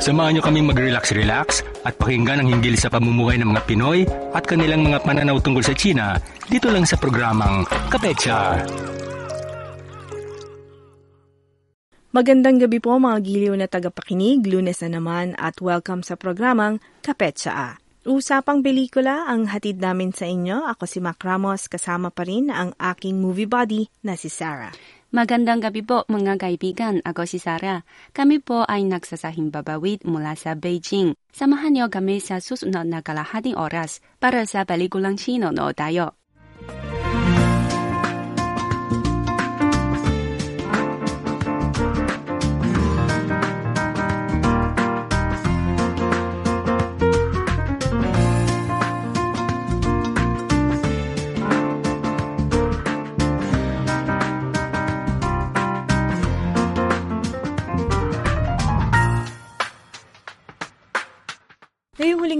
Samahan niyo kaming mag-relax-relax at pakinggan ang hinggil sa pamumuhay ng mga Pinoy at kanilang mga pananaw tungkol sa China dito lang sa programang Kapecha. Magandang gabi po mga giliw na tagapakinig, lunes na naman at welcome sa programang Kapetsa. Usapang pelikula ang hatid namin sa inyo. Ako si Mac Ramos, kasama pa rin ang aking movie buddy na si Sarah. Magandang gabi po mga kaibigan. Ako si Sarah. Kami po ay nagsasahing babawid mula sa Beijing. Samahan niyo kami sa susunod na kalahating oras para sa pelikulang Chino no tayo.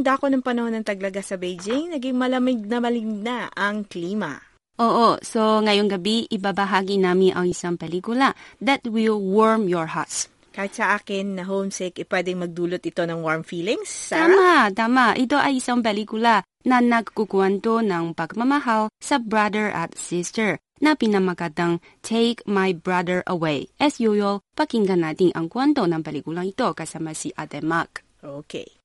Huling dako ng panahon ng taglaga sa Beijing, naging malamig na maligna na ang klima. Oo, so ngayong gabi ibabahagi namin ang isang pelikula that will warm your hearts. Kahit sa akin na homesick, eh, pwedeng magdulot ito ng warm feelings, Sarah? Tama, tama. Ito ay isang pelikula na nagkukwento ng pagmamahal sa brother at sister na pinamagatang Take My Brother Away. As usual, pakinggan natin ang kwento ng pelikulang ito kasama si Ate Mac. Okay.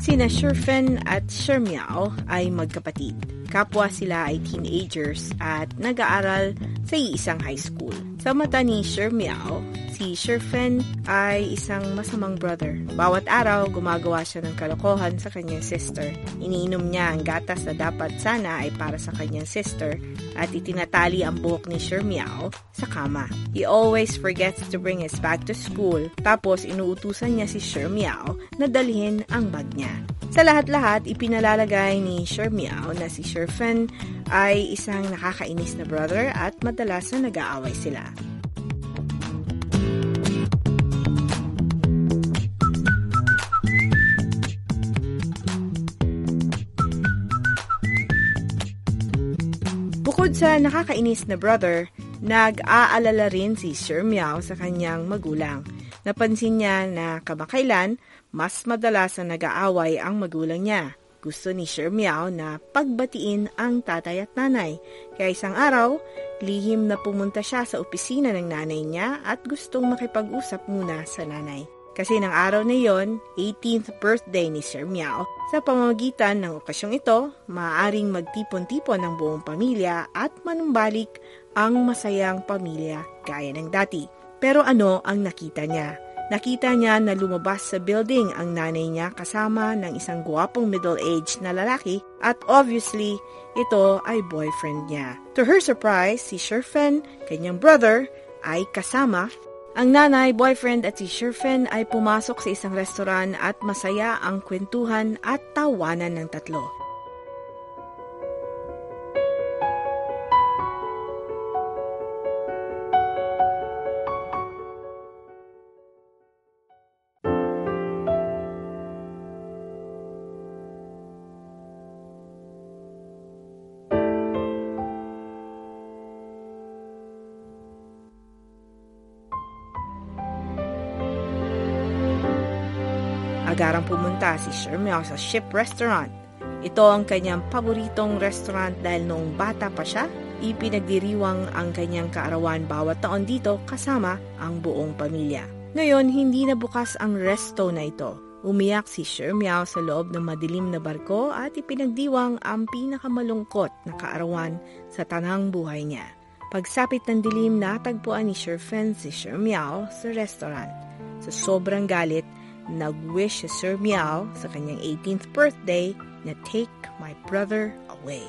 Sina Sherfen at Shermiao ay magkapatid. Kapwa sila ay teenagers at nag-aaral sa iisang high school. Sa mata ni Shermiao, si Sherfen ay isang masamang brother. Bawat araw, gumagawa siya ng kalokohan sa kanyang sister. Iniinom niya ang gatas na dapat sana ay para sa kanyang sister at itinatali ang buhok ni Shermiao sa kama. He always forgets to bring his bag to school tapos inuutusan niya si Shermiao na dalhin ang bag niya. Sa lahat-lahat, ipinalalagay ni Shermiao na si Sherfen ay isang nakakainis na brother at madalas na nag-aaway sila. Sa nakakainis na brother, nag-aalala rin si Sir Meow sa kanyang magulang. Napansin niya na kamakailan, mas madalas na nag-aaway ang magulang niya. Gusto ni Sir Meow na pagbatiin ang tatay at nanay. Kaya isang araw, lihim na pumunta siya sa opisina ng nanay niya at gustong makipag-usap muna sa nanay. Kasi ng araw na yon, 18th birthday ni Sir Meow, sa pamamagitan ng okasyong ito, maaaring magtipon-tipon ng buong pamilya at manumbalik ang masayang pamilya gaya ng dati. Pero ano ang nakita niya? Nakita niya na lumabas sa building ang nanay niya kasama ng isang guwapong middle-aged na lalaki at obviously, ito ay boyfriend niya. To her surprise, si Sherfen, kanyang brother, ay kasama. Ang nanay, boyfriend at si Sherfen ay pumasok sa isang restoran at masaya ang kwentuhan at tawanan ng tatlo. Agarang pumunta si Meow sa Ship Restaurant. Ito ang kanyang paboritong restaurant dahil noong bata pa siya, ipinagdiriwang ang kanyang kaarawan bawat taon dito kasama ang buong pamilya. Ngayon, hindi na bukas ang resto na ito. Umiyak si Meow sa loob ng madilim na barko at ipinagdiwang ang pinakamalungkot na kaarawan sa tanang buhay niya. Pagsapit ng dilim, natagpuan ni Sir Fen si Meow sa restaurant. Sa sobrang galit, nag-wish si Sir Meow sa kanyang 18th birthday na take my brother away.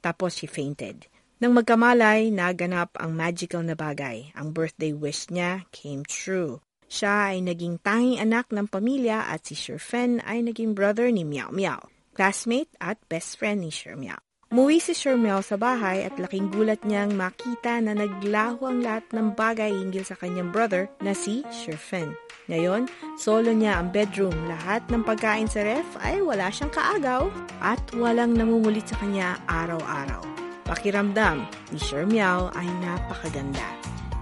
Tapos she fainted. Nang magkamalay, naganap ang magical na bagay. Ang birthday wish niya came true. Siya ay naging tanging anak ng pamilya at si Sir Fen ay naging brother ni Meow Meow, classmate at best friend ni Sir Meow. Muwi si Shermiao sa bahay at laking gulat niyang makita na naglaho ang lahat ng bagay hinggil sa kanyang brother na si Sherfen. Ngayon, solo niya ang bedroom. Lahat ng pagkain sa ref ay wala siyang kaagaw at walang namumulit sa kanya araw-araw. Pakiramdam ni Shermiao ay napakaganda.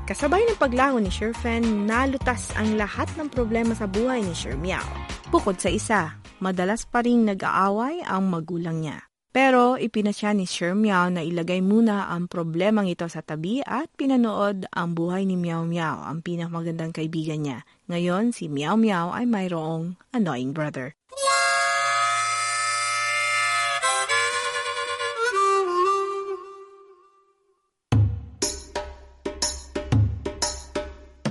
Kasabay ng paglaho ni Sherfen, nalutas ang lahat ng problema sa buhay ni Shermiao. Bukod sa isa, madalas pa rin nag-aaway ang magulang niya. Pero ipinasya ni Sir Meow na ilagay muna ang problemang ito sa tabi at pinanood ang buhay ni Meow Meow, ang pinakamagandang kaibigan niya. Ngayon, si Meow Meow ay mayroong annoying brother.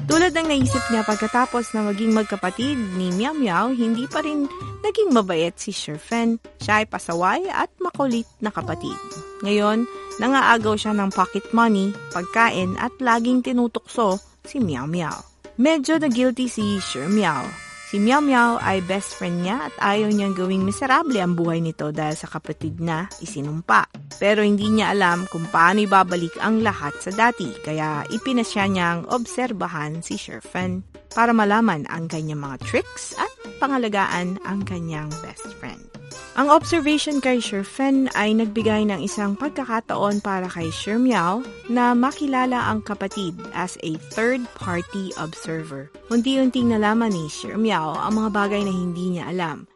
Tulad ng naisip niya pagkatapos na maging magkapatid ni Meow Meow, hindi pa rin naging mabait si Sherfen. Siya ay pasaway at makulit na kapatid. Ngayon, nangaagaw siya ng pocket money, pagkain at laging tinutukso si Meow Meow. Medyo na guilty si Sher Meow Si Meow Meow ay best friend niya at ayaw niyang gawing miserable ang buhay nito dahil sa kapatid na isinumpa. Pero hindi niya alam kung paano ibabalik ang lahat sa dati kaya ipinasya niyang obserbahan si Sherfen para malaman ang kanyang mga tricks at pangalagaan ang kanyang best friend. Ang observation kay Sherfen ay nagbigay ng isang pagkakataon para kay Shermiao na makilala ang kapatid as a third-party observer. Unti-unting nalaman ni Shermiao ang mga bagay na hindi niya alam.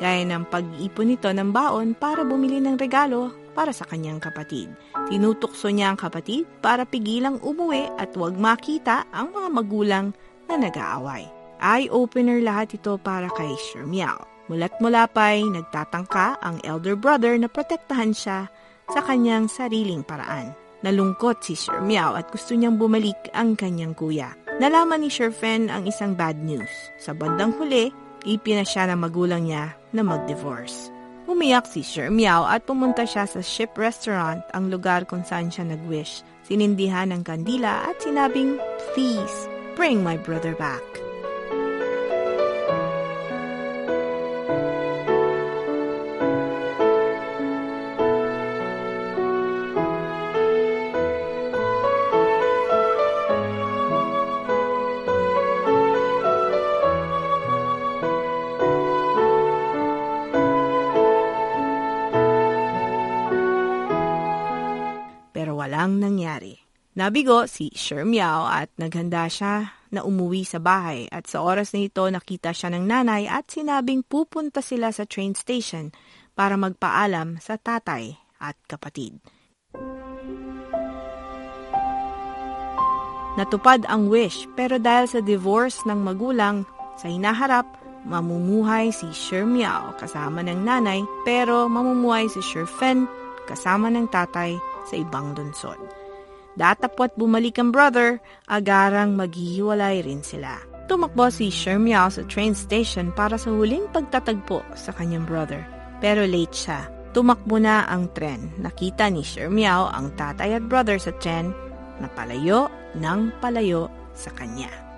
Gaya ng pag-ipon nito ng baon para bumili ng regalo para sa kanyang kapatid. Tinutukso niya ang kapatid para pigilang umuwi at huwag makita ang mga magulang na nag-aaway. Eye-opener lahat ito para kay Shermiao. Mulat mula pa'y nagtatangka ang elder brother na protektahan siya sa kanyang sariling paraan. Nalungkot si Shermiao at gusto niyang bumalik ang kanyang kuya. Nalaman ni Sherfen ang isang bad news. Sa bandang huli, ipinasya ng magulang niya na mag-divorce. Umiyak si Sir Meow at pumunta siya sa Ship Restaurant, ang lugar kung saan siya nag-wish. Sinindihan ng kandila at sinabing, Please, bring my brother back. Nabigo si Sher Meow at naghanda siya na umuwi sa bahay at sa oras na ito nakita siya ng nanay at sinabing pupunta sila sa train station para magpaalam sa tatay at kapatid. Natupad ang wish pero dahil sa divorce ng magulang, sa hinaharap, mamumuhay si Sher Meow kasama ng nanay pero mamumuhay si Sher Fen kasama ng tatay sa ibang lunsod. Datapwat bumalik ang brother, agarang maghihiwalay rin sila. Tumakbo si Shermiao sa train station para sa huling pagtatagpo sa kanyang brother. Pero late siya. Tumakbo na ang tren. Nakita ni Shermiao ang tatay at brother sa tren na palayo ng palayo sa kanya.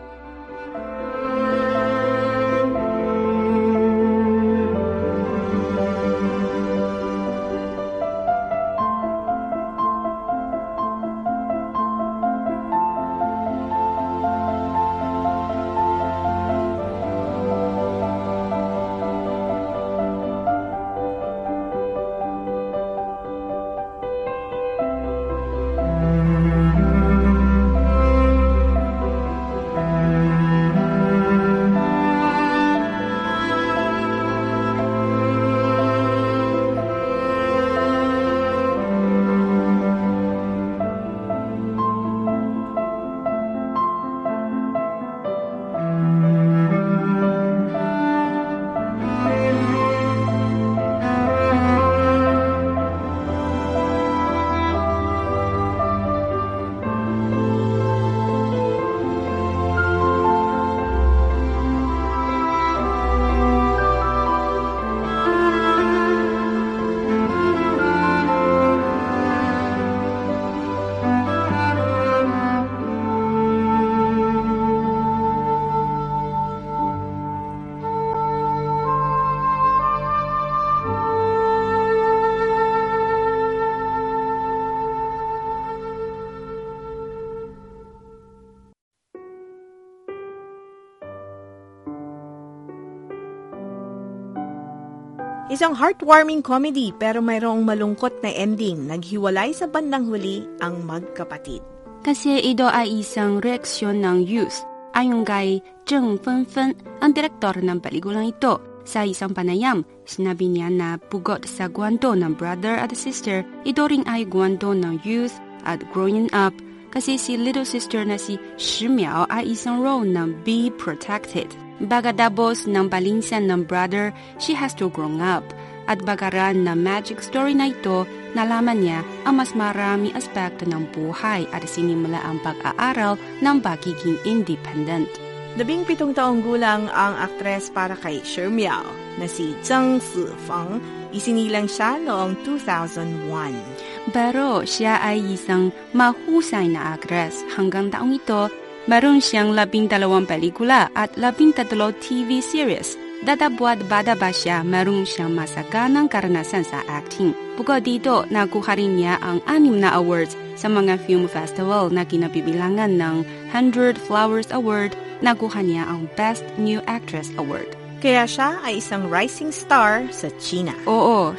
Isang heartwarming comedy pero mayroong malungkot na ending. Naghiwalay sa bandang huli ang magkapatid. Kasi ito ay isang reaksyon ng youth. Ayon kay Zheng Fenfen, ang direktor ng pelikulang ito, sa isang panayam, sinabi niya na pugot sa gwanto ng brother at sister, ito rin ay gwanto ng youth at growing up kasi si little sister na si Shi Miao ay isang role ng be protected. Pagkatapos ng palinsan ng brother, she has to grow up. At bagaran na magic story na ito, nalaman niya ang mas marami aspekto ng buhay at sinimula ang pag-aaral ng pagiging independent. Labing pitong taong gulang ang aktres para kay Shi Miao na si Zheng Sifeng. Isinilang siya noong 2001. Pero siya ay isang mahusay na aktres. Hanggang taong ito, Meron siyang labing dalawang pelikula at labing tatlo TV series. Datapwat bada ba siya, meron siyang masaganang karanasan sa acting. Bukod dito, nakuha rin niya ang anim na awards sa mga film festival na kinabibilangan ng 100 Flowers Award. Nakuha niya ang Best New Actress Award. Kaya siya ay isang rising star sa China. Oo,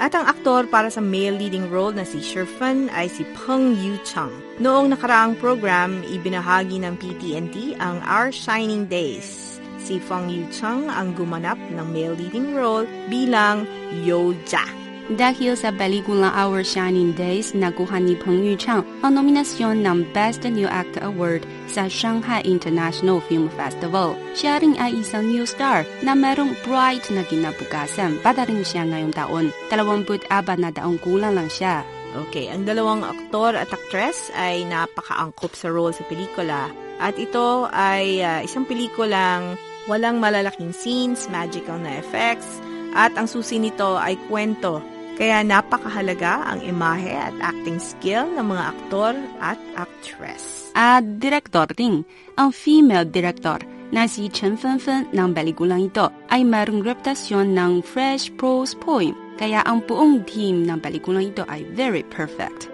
At ang aktor para sa male leading role na si Shirfan ay si Peng Yu Chang. Noong nakaraang program, ibinahagi ng PTNT ang Our Shining Days. Si Feng Yu Chang ang gumanap ng male leading role bilang Yo Ja. Dahil sa pelikulang Our Shining Days, nakuha ni Peng Yuchang ang nominasyon ng Best New Actor Award sa Shanghai International Film Festival. Siya rin ay isang new star na merong bright na kinabukasan. Bata rin siya ngayong taon. 24 na taong kulang lang siya. Okay, ang dalawang aktor at aktres ay napakaangkop sa role sa pelikula. At ito ay ah, isang pelikulang walang malalaking scenes, magical na effects, at ang susi nito ay kwento. Kaya napakahalaga ang imahe at acting skill ng mga aktor at actress. At director din, ang female director na si Chen Fenfen ng pelikulang ito ay merong reputasyon ng fresh prose poem. Kaya ang buong team ng pelikulang ito ay very perfect.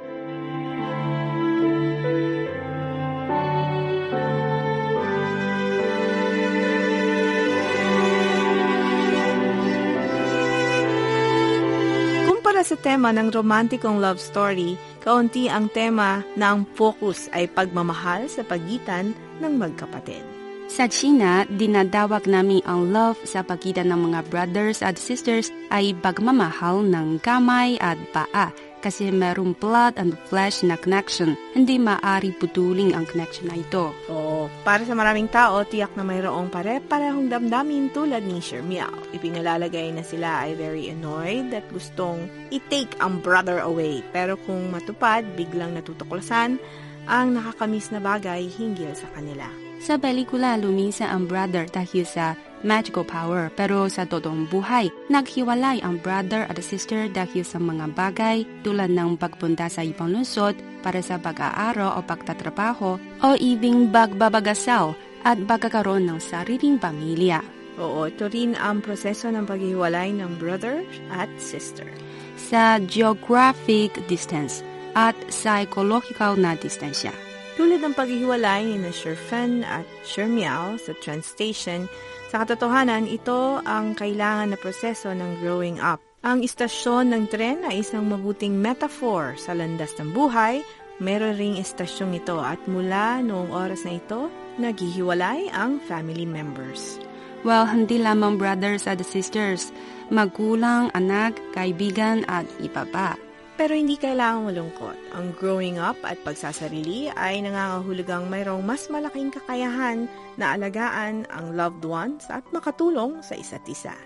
Tema ng romantikong love story, kaunti ang tema na ang focus ay pagmamahal sa pagitan ng magkapatid. Sa China, dinadawag namin ang love sa pagitan ng mga brothers at sisters ay pagmamahal ng kamay at paa kasi merong blood and flesh na connection. Hindi maari putulin ang connection na ito. So, para sa maraming tao, tiyak na mayroong pare-parehong damdamin tulad ni Sir Miao. Ipinalalagay na sila ay very annoyed at gustong i-take ang brother away. Pero kung matupad, biglang natutuklasan ang nakakamiss na bagay hinggil sa kanila. Sa pelikula, lumisa ang brother dahil sa magical power. Pero sa totoong buhay, naghiwalay ang brother at sister dahil sa mga bagay tulad ng pagpunta sa ibang lungsod para sa pag-aaral o pagtatrabaho o ibing bagbabagasal at pagkakaroon ng sariling pamilya. Oo, ito rin ang proseso ng paghiwalay ng brother at sister. Sa geographic distance at psychological na distansya. Tulad ng paghihiwalay ni na Sherfen at Shermiao sa train station, sa katotohanan, ito ang kailangan na proseso ng growing up. Ang istasyon ng tren ay isang mabuting metaphor sa landas ng buhay. Meron ring istasyong ito at mula noong oras na ito, naghihiwalay ang family members. Well, hindi lamang brothers at sisters, magulang, anak, kaibigan at iba pa. Pero hindi kailangang malungkot. Ang growing up at pagsasarili ay nangangahulugang mayroong mas malaking kakayahan na alagaan ang loved ones at makatulong sa isa't isa.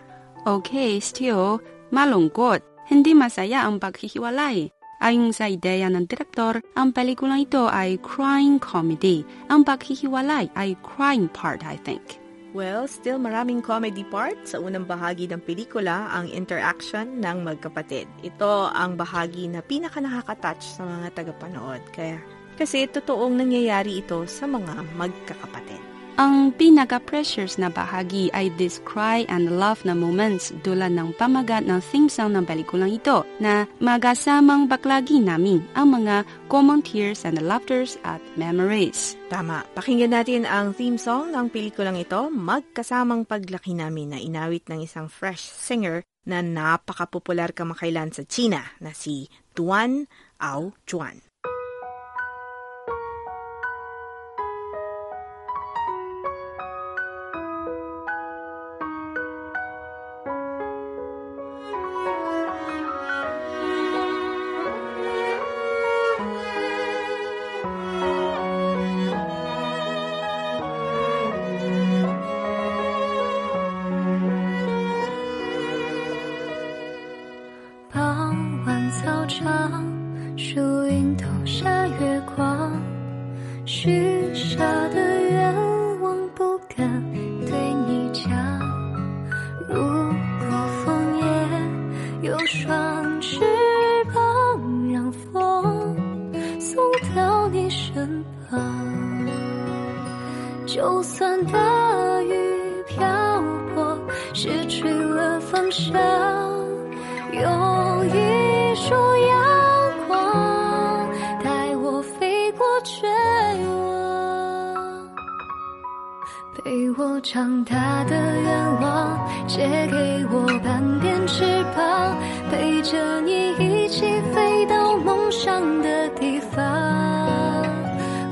Okay, still, malungkot. Hindi masaya ang paghihiwalay. Ayon sa ideya ng direktor, ang pelikulang ito ay crying comedy. Ang paghihiwalay ay crying part, I think. Well, still maraming comedy part. Sa unang bahagi ng pelikula, ang interaction ng magkapatid. Ito ang bahagi na pinaka nakaka-touch sa mga tagapanood. Kaya, kasi totoong nangyayari ito sa mga magkakapatid. Ang pinaka-precious na bahagi ay this cry and love na moments dula ng pamagat ng theme song ng pelikulang ito na magasamang baklagi namin ang mga common tears and laughters at memories. Tama. Pakinggan natin ang theme song ng pelikulang ito, Magkasamang Paglaki Namin na inawit ng isang fresh singer na napakapopular kamakailan sa China na si Tuan Ao Chuan. 有双翅膀让风送到你身旁就算大雨瓢泼失去了方向长大的愿望，借给我半边翅膀，陪着你一起飞到梦想的地方。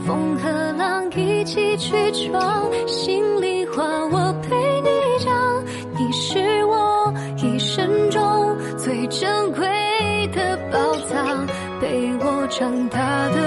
风和浪一起去闯，心里话我陪你讲。你是我一生中最珍贵的宝藏，陪我长大的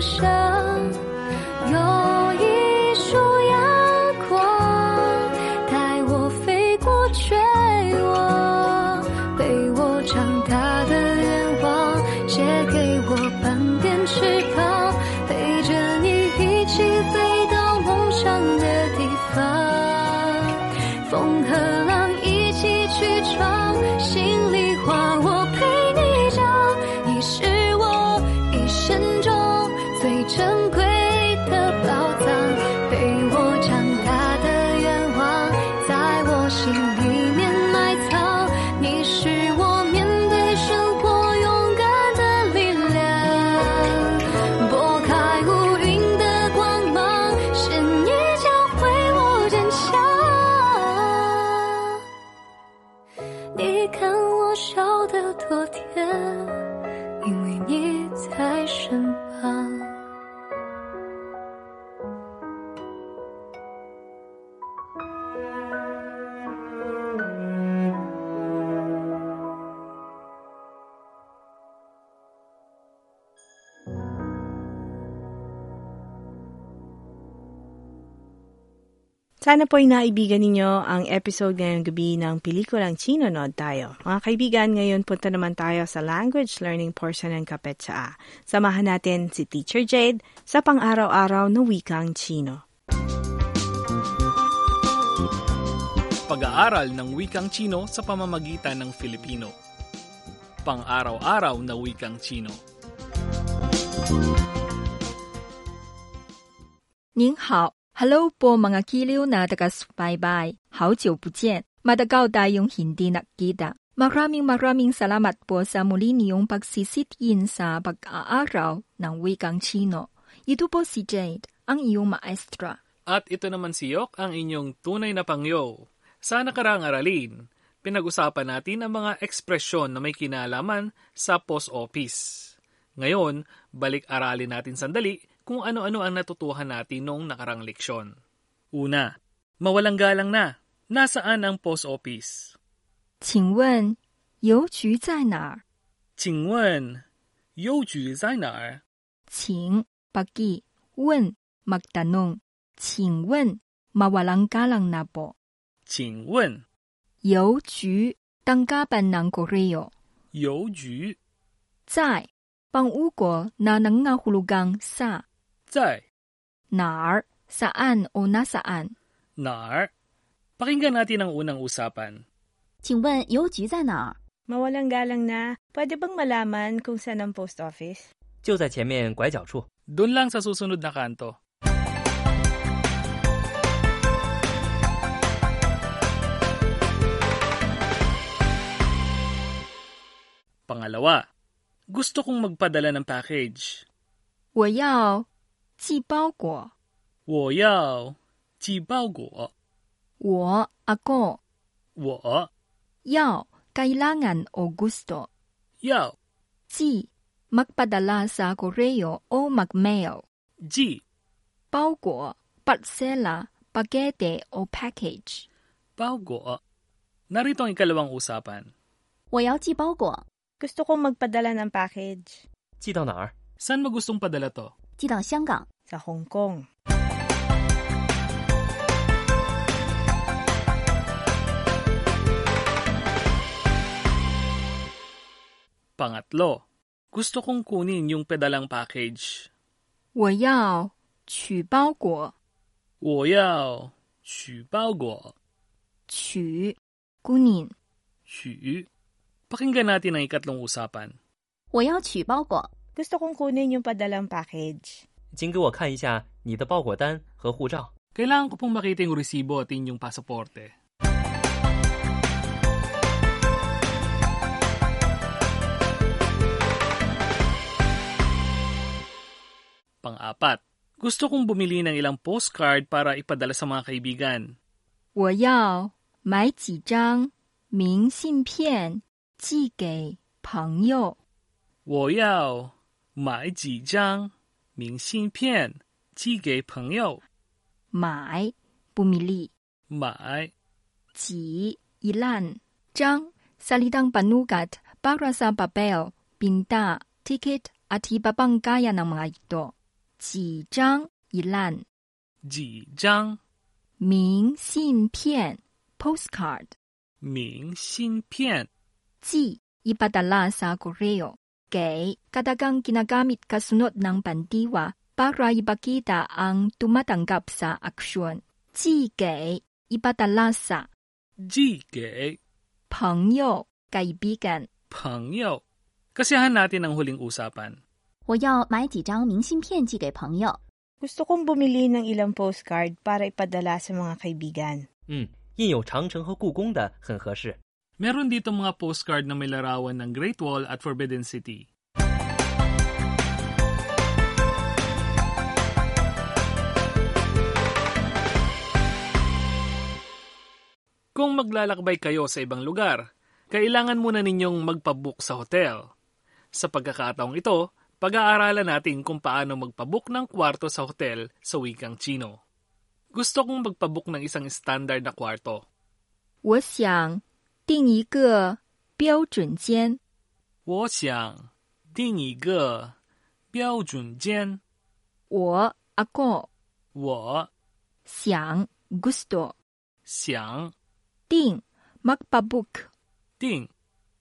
生。你看我笑得多甜。Sana po ay naibigan ninyo ang episode ngayong gabi ng pelikulang Chino Nod tayo. Mga kaibigan, ngayon punta naman tayo sa language learning portion ng Kapet sa A. Samahan natin si Teacher Jade sa pang-araw-araw na wikang Chino. Pag-aaral ng wikang Chino sa pamamagitan ng Filipino. Pang-araw-araw na wikang Chino. 您好。Hello po mga kiliw na taga-subaybay. 好久不见. Madagaw tayong hindi nakita. Maraming maraming salamat po sa muli niyong pagsisityin sa pag-aaraw ng wikang Chino. Ito po si Jade, ang iyong maestra. At ito naman si Yok, ang inyong tunay na pangyo. Sa nakaraang aralin, pinag-usapan natin ang mga ekspresyon na may kinalaman sa post office. Ngayon, balik aralin natin sandali kung ano-ano ang natutuhan natin noong nakarang leksyon. Una, mawalang galang na. Nasaan ang post office? 请问邮局在哪儿？请问邮局在哪儿？请 pagi问 magtanong. 请问 mawalang galang na po. 请问邮局 tanggapan ng koreo. 邮局在 pang-ugo na nangangahulugang sa 在 nar, saan o nasaan. 哪儿？Pakinggan natin ang unang usapan. 请问邮局在哪儿？ Mawalang galang na, pwede bang malaman kung saan ang post office? 就在前面拐角处。 Doon lang sa susunod na kanto. Pangalawa, gusto kong magpadala ng package. 我要 寄包裹。我要寄包裹。我 ako 我要 kailangan o gusto. 要 Ji, magpadala sa koreo o mag-mail. 寄 Paugo, patsela, pakete o package. 包裹。Narito ang ikalawang usapan. 我要寄包裹， Gusto kong magpadala ng package 寄到哪儿？ Saan mo gustong padala to? 寄到香港。 sa Hong Kong. Pangatlo, gusto kong kunin yung pedalang package. 我要取包裹，我要取包裹。取 kunin. 取。Pakinggan natin ang ikatlong usapan. 我要取包裹， Gusto kong kunin yung padalang package. 请给我看一下你的包裹单和护照。 Kailangan ko pong makita yung resibo at inyong pasaporte. Pang-apat, gusto kong bumili ng ilang postcard para ipadala sa mga kaibigan. 我要买几张明信片寄给朋友。我要 买几张明信片寄给朋友。买，不米利。买，几一烂张。萨里当巴努格特巴拉萨巴贝尔宾达 ticket 阿提巴邦盖亚那玛伊多几张一烂几张明信片 postcard 明信片寄伊巴达拉萨古雷奥。Kay, kadagang ginagamit kasunod ng pandiwa para ipakita ang tumatanggap sa aksyon. Ji kay, ipadala sa 寄给 朋友, kaibigan. 朋友。Kasiyahan natin ang huling usapan. 我要买几张明信片寄给朋友。 Gusto kong bumili ng ilang postcard para ipadala sa mga kaibigan. 嗯，印有长城和故宫的很合适。 Meron dito mga postcard na may larawan ng Great Wall at Forbidden City. Kung maglalakbay kayo sa ibang lugar, kailangan muna ninyong magpabook sa hotel. Sa pagkakataong ito, pag-aaralan natin kung paano magpabook ng kwarto sa hotel sa wikang Chino. Gusto kong magpabook ng isang standard na kwarto. 我想订一个标准间。我想订一个标准间。我 ako 我想 gusto 想订 magpabook 订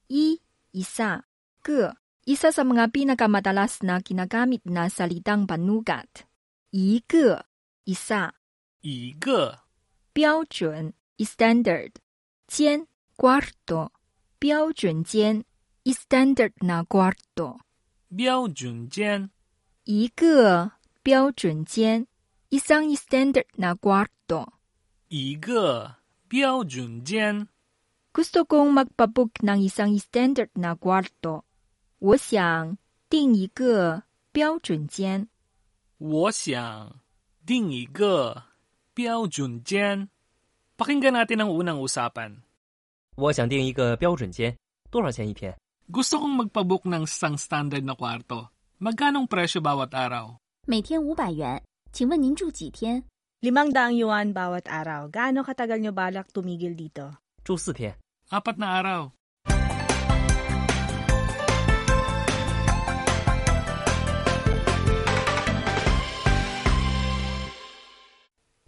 i isa ke isa sa mga pinakamadalas na ginagamit na salitang panugat. 一个 isa 一个标准 standard 间 cuarto 标准间 standard na cuarto 标准间。一个标准间 isang standard na cuarto 一个标准间。 Gusto kong magpabook ng isang standard na kwarto. 我想订一个标准间。我想订一个标准间。Pakinggan natin ang unang usapan. 我想订一个标准间，多少钱一天？ Gusto kong magpabook ng isang standard na kwarto. Magkanong presyo bawat araw? 每天五百元，请问您住几天？ Limang daang yuan bawat araw. Gaano katagal nyo balak tumigil dito? 住四天。 Apat na araw.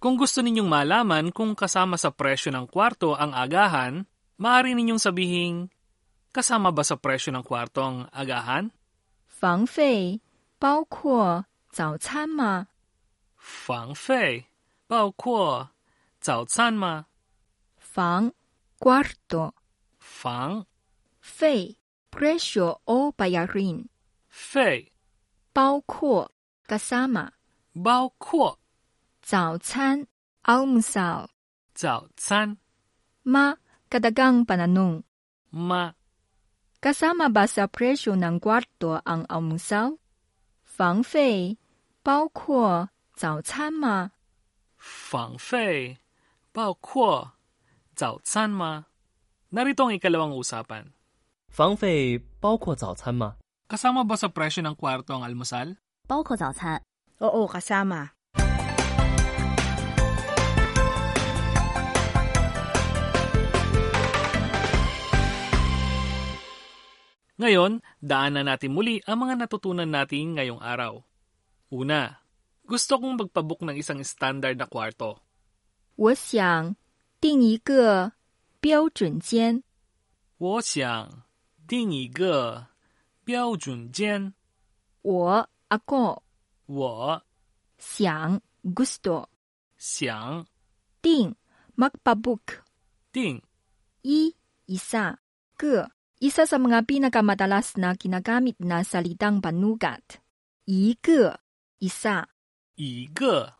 Kung gusto ninyong malaman kung kasama sa presyo ng kwarto ang agahan, maaari ninyong sabihin, kasama ba sa presyo ng kwarto ang agahan? 房费包括早餐吗？房费包括早餐吗？房 cuarto 房费 presyo o bayarin 费包括 kasama 包括早餐 almusal 早餐 ma Kadagang pananong. Ma. Kasama ba sa presyo ng kwarto ang almusaw? Fang fei, bao kuo, zao can ma? Fang fei, bao kuo, zao can ma? Narito ang ikalawang usapan. Fang fei, bao kuo, zao can ma? Kasama ba sa presyo ng kwarto ang almusal? Bao kuo, zao can. Oo, kasama. Ngayon, daanan natin muli ang mga natutunan natin ngayong araw. Una, gusto kong magpabook ng isang standard na kwarto. 我想订一个标准间。我想订一个标准间。我 ako 我想 gusto 想订 magpabook 订 i isa ke isa sa mga pinakamadalas na ginagamit na salitang panukat. Ige, isa. Ige.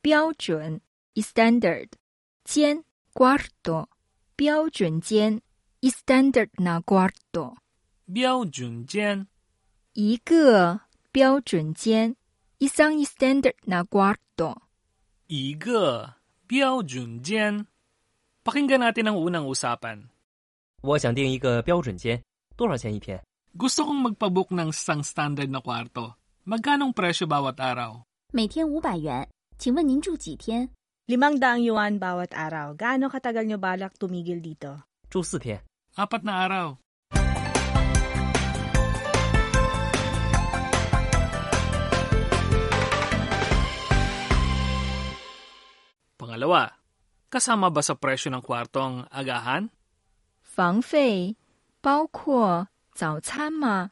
Biaojun, standard. Jian, kwarto. Biaojun jian, standard na kwarto. Biaojun jian. Ige, biaojun jian, isang standard na kwarto. Ige, biaojun jian. Pakinggan natin ang unang usapan. 我想订一个标准间，多少钱一天？ Gusto kong magpabook ng isang standard na kwarto. Magkanong presyo bawat araw? 每天五百元，请问您住几天？ Limang daang yuan bawat araw. Gaano katagal nyo balak tumigil dito? 住四天。 Apat na araw. Pangalawa, kasama ba sa presyo ng kwarto ang agahan? 房费包括早餐吗？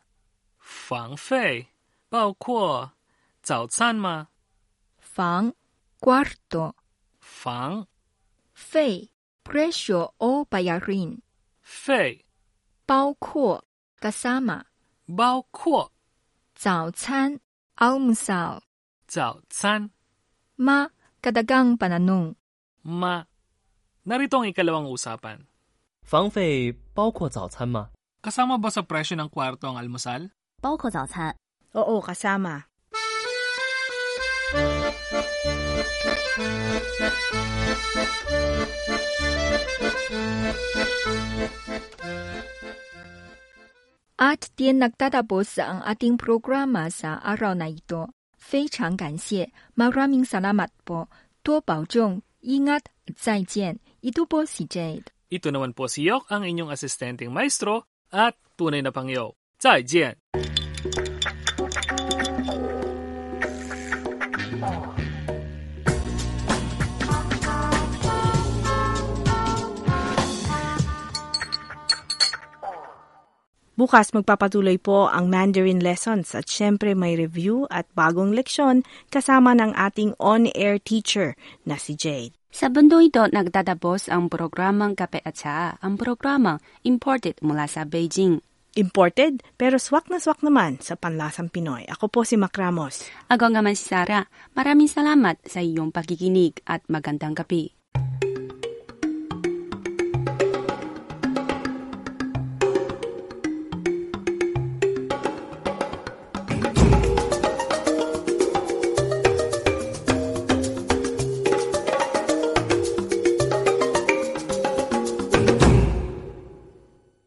房费包括早餐吗？房 cuarto 房费 presyo o bayarin 费包括 kasama 包括早餐 almusal 早餐 ma kadagang pananong 吗？Narito ang ikalawang usapan. 房费包括早餐吗？ Kasama ba sa presyo ng kwarto ang almusal? 包括早餐。 Oo, kasama. At diyan nagtatapos ang ating programa sa araw na ito. 非常感谢, maraming salamat po. 多保重, ingat, 再见. Ito po si Jade. Ito naman po si Yok, ang inyong asistenteng maestro at tunay na pangyaw. 再见! Bukas magpapatuloy po ang Mandarin lessons at syempre may review at bagong leksyon kasama ng ating on-air teacher na si Jade. Sa bundong ito, nagtatapos ang programang Kape at Tsaa, ang programang imported mula sa Beijing. Imported pero swak na swak naman sa panlasang Pinoy. Ako po si Mac Ramos. Ako nga man si Sarah. Maraming salamat sa iyong pakikinig at magandang gabi.